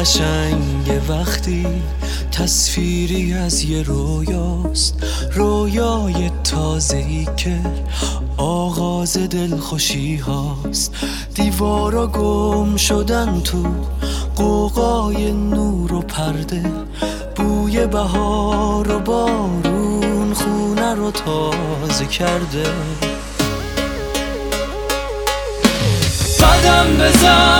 قشنگ وقتی تصویری از یه رویاست. رویای تازه ای که آغاز دلخوشی هاست. دیوارا گم شدن تو قوقای نور و پرده. بوی بهار و بارون خونه رو تازه کرده. قدم بزن.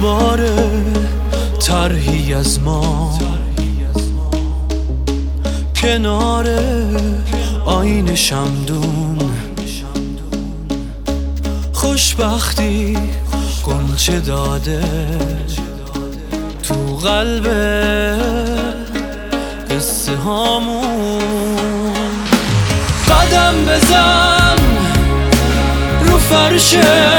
دوباره طرحی از ما. کنار آین شمدون. خوشبختی گنچه داده تو قلب قصه هامون. قدم بزن رو فرشه